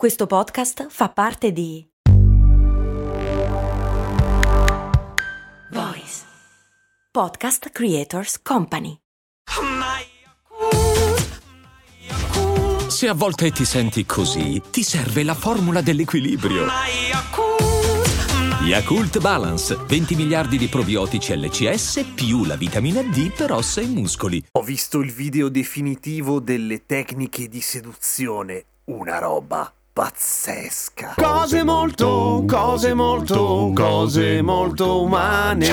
Questo podcast fa parte di Voice Podcast Creators Company. Se a volte ti senti così, ti serve la formula dell'equilibrio. Yakult Balance, 20 miliardi di probiotici LCS più la vitamina D per ossa e muscoli. Ho visto il video definitivo delle tecniche di seduzione. Una roba pazzesca. Cose molto, cose molto, cose molto umane.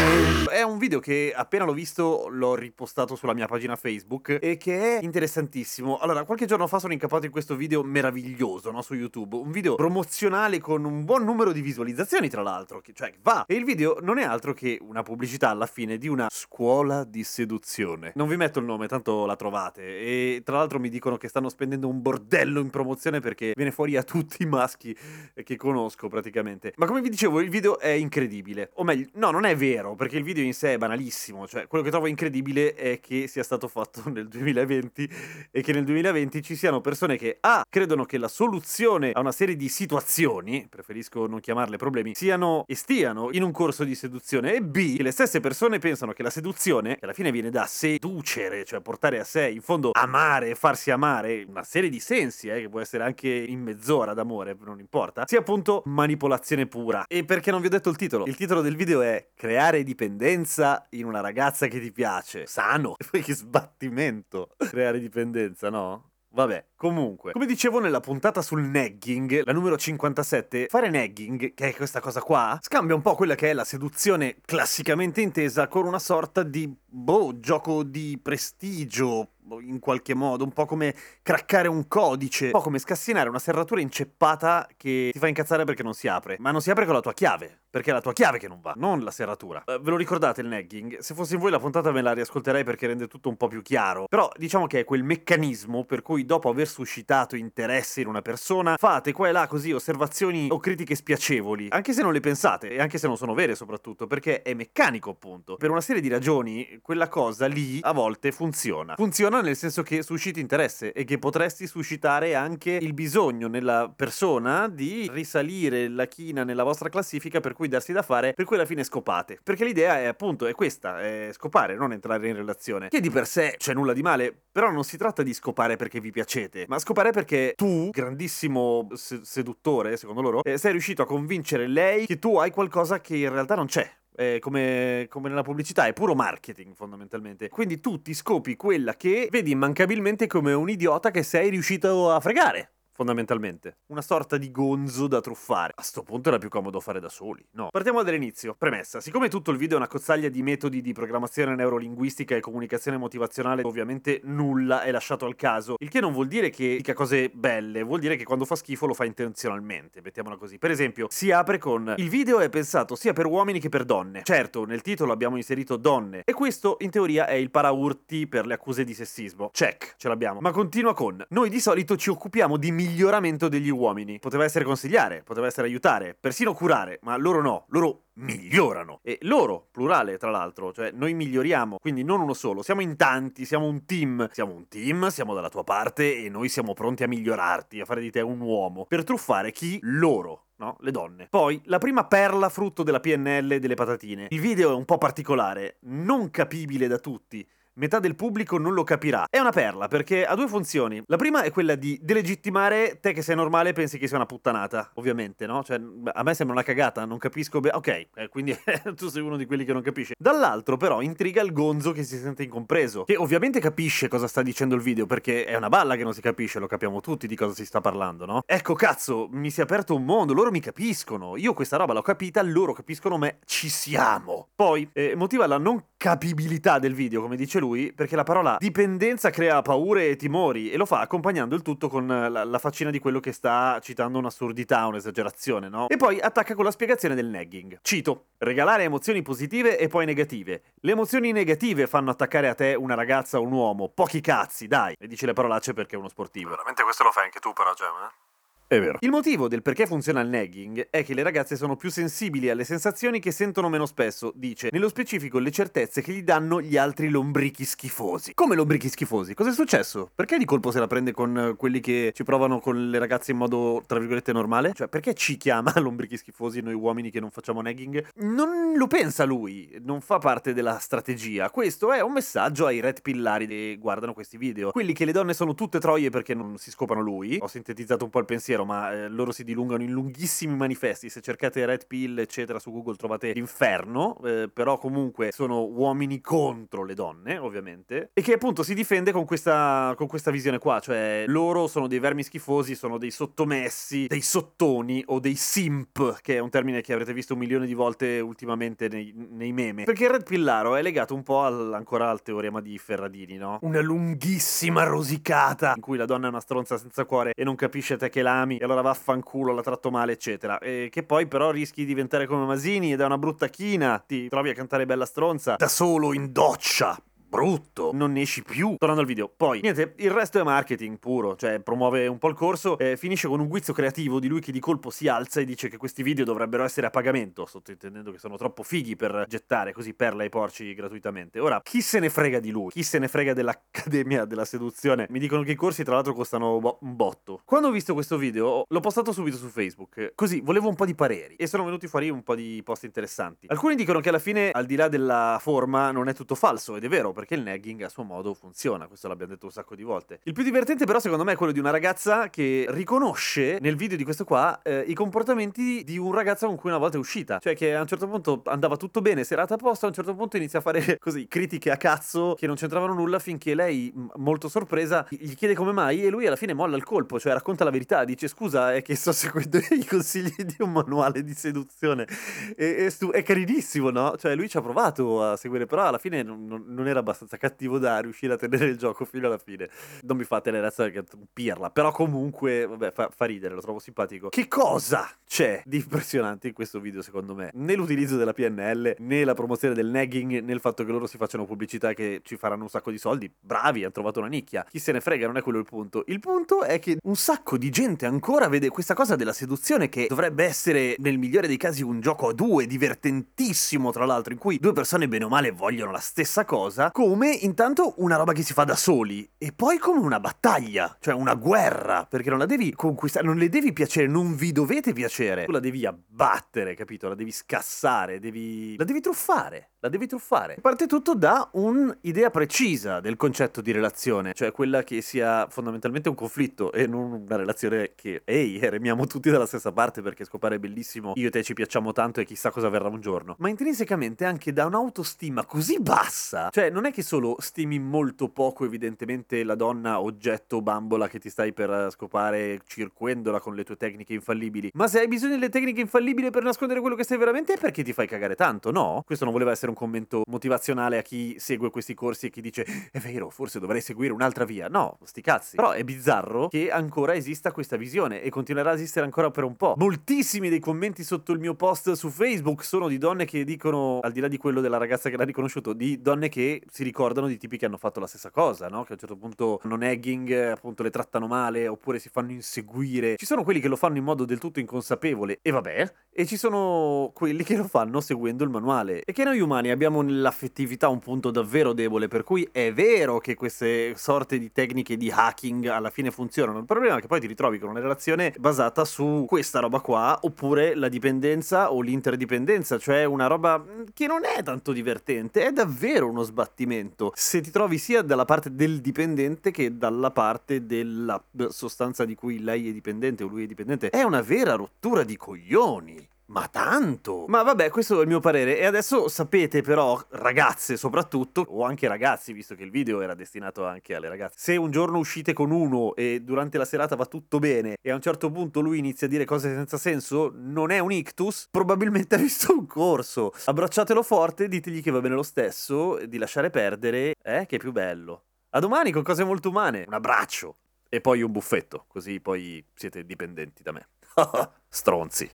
È un video che appena l'ho visto l'ho ripostato sulla mia pagina Facebook e che è interessantissimo. Allora, qualche giorno fa sono incappato in questo video meraviglioso, no, su YouTube, un video promozionale con un buon numero di visualizzazioni, tra l'altro, che, cioè va. E il video non è altro che una pubblicità alla fine di una scuola di seduzione. Non vi metto il nome, tanto la trovate e tra l'altro mi dicono che stanno spendendo un bordello in promozione perché viene fuori a tutti i maschi che conosco praticamente. Ma come vi dicevo, il video è incredibile. O meglio, no, non è vero, perché il video in sé è banalissimo. Cioè, quello che trovo incredibile è che sia stato fatto nel 2020 e che nel 2020 ci siano persone che A. credono che la soluzione a una serie di situazioni, preferisco non chiamarle problemi, siano e stiano in un corso di seduzione e B. che le stesse persone pensano che la seduzione, che alla fine viene da seducere, cioè portare a sé, in fondo amare, farsi amare, una serie di sensi, eh, che può essere anche in mezz'ora mezz'ora d'amore, non importa, sia appunto manipolazione pura. E perché non vi ho detto il titolo? Il titolo del video è Creare dipendenza in una ragazza che ti piace. Sano. E poi che sbattimento. Creare dipendenza, no? Vabbè, comunque, come dicevo nella puntata sul nagging, la numero 57, fare nagging, che è questa cosa qua, scambia un po' quella che è la seduzione classicamente intesa con una sorta di, boh, gioco di prestigio, in qualche modo, un po' come craccare un codice, un po' come scassinare una serratura inceppata che ti fa incazzare perché non si apre, ma non si apre con la tua chiave, perché è la tua chiave che non va, non la serratura. Uh, ve lo ricordate il nagging? Se fossi in voi la puntata me la riascolterei perché rende tutto un po' più chiaro, però diciamo che è quel meccanismo per cui dopo aver suscitato interesse in una persona, fate qua e là così osservazioni o critiche spiacevoli, anche se non le pensate e anche se non sono vere soprattutto, perché è meccanico appunto. Per una serie di ragioni quella cosa lì a volte. Funziona funziona nel senso che susciti interesse e che potresti suscitare anche il bisogno nella persona di risalire la china nella vostra classifica per cui darsi da fare, per cui alla fine scopate. Perché l'idea è appunto è questa, è scopare, non entrare in relazione. Che di per sé c'è nulla di male, però non si tratta di scopare perché vi piacete, ma scopare perché tu, grandissimo seduttore, secondo loro, eh, sei riuscito a convincere lei che tu hai qualcosa che in realtà non c'è eh, come, come, nella pubblicità, è puro marketing fondamentalmente. Quindi tu ti scopi quella che vedi immancabilmente come un idiota che sei riuscito a fregare fondamentalmente. Una sorta di gonzo da truffare. A sto punto era più comodo fare da soli, no? Partiamo dall'inizio. Premessa, siccome tutto il video è una cozzaglia di metodi di programmazione neurolinguistica e comunicazione motivazionale, ovviamente nulla è lasciato al caso, il che non vuol dire che dica cose belle, vuol dire che quando fa schifo lo fa intenzionalmente, mettiamola così. Per esempio, si apre con il video è pensato sia per uomini che per donne. Certo, nel titolo abbiamo inserito donne e questo in teoria è il paraurti per le accuse di sessismo. Check, ce l'abbiamo. Ma continua con noi di solito ci occupiamo di miglioramento degli uomini. Poteva essere consigliare, poteva essere aiutare, persino curare, ma loro no, loro migliorano. E loro, plurale tra l'altro, cioè noi miglioriamo, quindi non uno solo, siamo in tanti, siamo un team, siamo un team, siamo dalla tua parte e noi siamo pronti a migliorarti, a fare di te un uomo, per truffare chi? Loro. No? Le donne. Poi, la prima perla frutto della PNL delle patatine. Il video è un po' particolare, non capibile da tutti, metà del pubblico non lo capirà. È una perla perché ha due funzioni. La prima è quella di delegittimare te che sei normale e pensi che sia una puttanata, ovviamente, no? Cioè, a me sembra una cagata, non capisco bene. Ok, eh, quindi tu sei uno di quelli che non capisce. Dall'altro, però, intriga il gonzo che si sente incompreso, che ovviamente capisce cosa sta dicendo il video perché è una balla che non si capisce, lo capiamo tutti di cosa si sta parlando, no? Ecco, cazzo, mi si è aperto un mondo, loro mi capiscono. Io questa roba l'ho capita, loro capiscono me, ci siamo. Poi, eh, motiva la non capibilità del video, come dice lui, perché la parola dipendenza crea paure e timori e lo fa accompagnando il tutto con la, la faccina di quello che sta citando un'assurdità, un'esagerazione, no? E poi attacca con la spiegazione del nagging. Cito: regalare emozioni positive e poi negative. Le emozioni negative fanno attaccare a te una ragazza o un uomo. Pochi cazzi, dai. E dice le parolacce perché è uno sportivo. Veramente questo lo fai anche tu, però, Gem, eh? È vero. Il motivo del perché funziona il nagging è che le ragazze sono più sensibili alle sensazioni che sentono meno spesso, dice, nello specifico le certezze che gli danno gli altri lombrichi schifosi. Come lombrichi schifosi? Cos'è successo? Perché di colpo se la prende con quelli che ci provano con le ragazze in modo, tra virgolette, normale? Cioè, perché ci chiama lombrichi schifosi noi uomini che non facciamo nagging? Non lo pensa lui, non fa parte della strategia. Questo è un messaggio ai red pillari che guardano questi video. Quelli che le donne sono tutte troie perché non si scopano lui. Ho sintetizzato un po' il pensiero vero, ma eh, loro si dilungano in lunghissimi manifesti. Se cercate Red Pill, eccetera, su Google trovate l'inferno. Eh, però comunque sono uomini contro le donne, ovviamente. E che appunto si difende con questa, con questa visione qua. Cioè, loro sono dei vermi schifosi, sono dei sottomessi, dei sottoni o dei simp, che è un termine che avrete visto un milione di volte ultimamente nei, nei meme. Perché il Red Pillaro è legato un po' al, ancora al teorema di Ferradini, no? Una lunghissima rosicata in cui la donna è una stronza senza cuore e non capisce te che l'ami ami e allora vaffanculo, la tratto male, eccetera. E che poi però rischi di diventare come Masini ed è una brutta china, ti trovi a cantare bella stronza da solo in doccia brutto, non ne esci più. Tornando al video, poi niente, il resto è marketing puro, cioè promuove un po' il corso, eh, finisce con un guizzo creativo di lui che di colpo si alza e dice che questi video dovrebbero essere a pagamento, sottointendendo che sono troppo fighi per gettare così perla ai porci gratuitamente. Ora, chi se ne frega di lui? Chi se ne frega dell'Accademia della Seduzione? Mi dicono che i corsi tra l'altro costano bo- un botto. Quando ho visto questo video, l'ho postato subito su Facebook, così volevo un po' di pareri e sono venuti fuori un po' di post interessanti. Alcuni dicono che alla fine, al di là della forma, non è tutto falso, ed è vero, perché il nagging a suo modo funziona, questo l'abbiamo detto un sacco di volte. Il più divertente però secondo me è quello di una ragazza che riconosce nel video di questo qua eh, i comportamenti di un ragazzo con cui una volta è uscita, cioè che a un certo punto andava tutto bene, serata a posto, a un certo punto inizia a fare così critiche a cazzo che non c'entravano nulla finché lei, molto sorpresa, gli chiede come mai e lui alla fine molla il colpo, cioè racconta la verità, dice scusa è che sto seguendo i consigli di un manuale di seduzione e, e stu- è carinissimo, no? Cioè lui ci ha provato a seguire, però alla fine non, non era abbastanza cattivo da riuscire a tenere il gioco fino alla fine. Non mi fate le razze che pirla, però comunque, vabbè, fa, fa, ridere, lo trovo simpatico. Che cosa c'è di impressionante in questo video, secondo me? Né l'utilizzo della PNL, né la promozione del nagging, né il fatto che loro si facciano pubblicità che ci faranno un sacco di soldi. Bravi, hanno trovato una nicchia. Chi se ne frega, non è quello il punto. Il punto è che un sacco di gente ancora vede questa cosa della seduzione che dovrebbe essere, nel migliore dei casi, un gioco a due, divertentissimo tra l'altro, in cui due persone bene o male vogliono la stessa cosa, come intanto una roba che si fa da soli e poi come una battaglia, cioè una guerra, perché non la devi conquistare, non le devi piacere, non vi dovete piacere, tu la devi abbattere, capito? La devi scassare, devi... la devi truffare, la devi truffare. Parte tutto da un'idea precisa del concetto di relazione, cioè quella che sia fondamentalmente un conflitto e non una relazione che, ehi, remiamo tutti dalla stessa parte perché scopare è bellissimo, io e te ci piacciamo tanto e chissà cosa verrà un giorno, ma intrinsecamente anche da un'autostima così bassa, cioè non è che solo stimi molto poco evidentemente la donna oggetto bambola che ti stai per scopare circuendola con le tue tecniche infallibili, ma se hai bisogno delle tecniche infallibili per nascondere quello che sei veramente è perché ti fai cagare tanto, no? Questo non voleva essere un commento motivazionale a chi segue questi corsi e chi dice è vero, forse dovrei seguire un'altra via. No, sti cazzi. Però è bizzarro che ancora esista questa visione e continuerà a esistere ancora per un po'. Moltissimi dei commenti sotto il mio post su Facebook sono di donne che dicono, al di là di quello della ragazza che l'ha riconosciuto, di donne che si ricordano di tipi che hanno fatto la stessa cosa, no? Che a un certo punto non egging, appunto le trattano male oppure si fanno inseguire. Ci sono quelli che lo fanno in modo del tutto inconsapevole e vabbè, e ci sono quelli che lo fanno seguendo il manuale. E che noi umani abbiamo nell'affettività un punto davvero debole, per cui è vero che queste sorte di tecniche di hacking alla fine funzionano. Il problema è che poi ti ritrovi con una relazione basata su questa roba qua, oppure la dipendenza o l'interdipendenza, cioè una roba che non è tanto divertente, è davvero uno sbattimento se ti trovi sia dalla parte del dipendente che dalla parte della sostanza di cui lei è dipendente o lui è dipendente, è una vera rottura di coglioni. Ma tanto! Ma vabbè, questo è il mio parere. E adesso sapete però, ragazze soprattutto, o anche ragazzi, visto che il video era destinato anche alle ragazze, se un giorno uscite con uno e durante la serata va tutto bene e a un certo punto lui inizia a dire cose senza senso, non è un ictus, probabilmente ha visto un corso. Abbracciatelo forte, ditegli che va bene lo stesso, di lasciare perdere, eh, che è più bello. A domani con cose molto umane. Un abbraccio. E poi un buffetto, così poi siete dipendenti da me. Stronzi.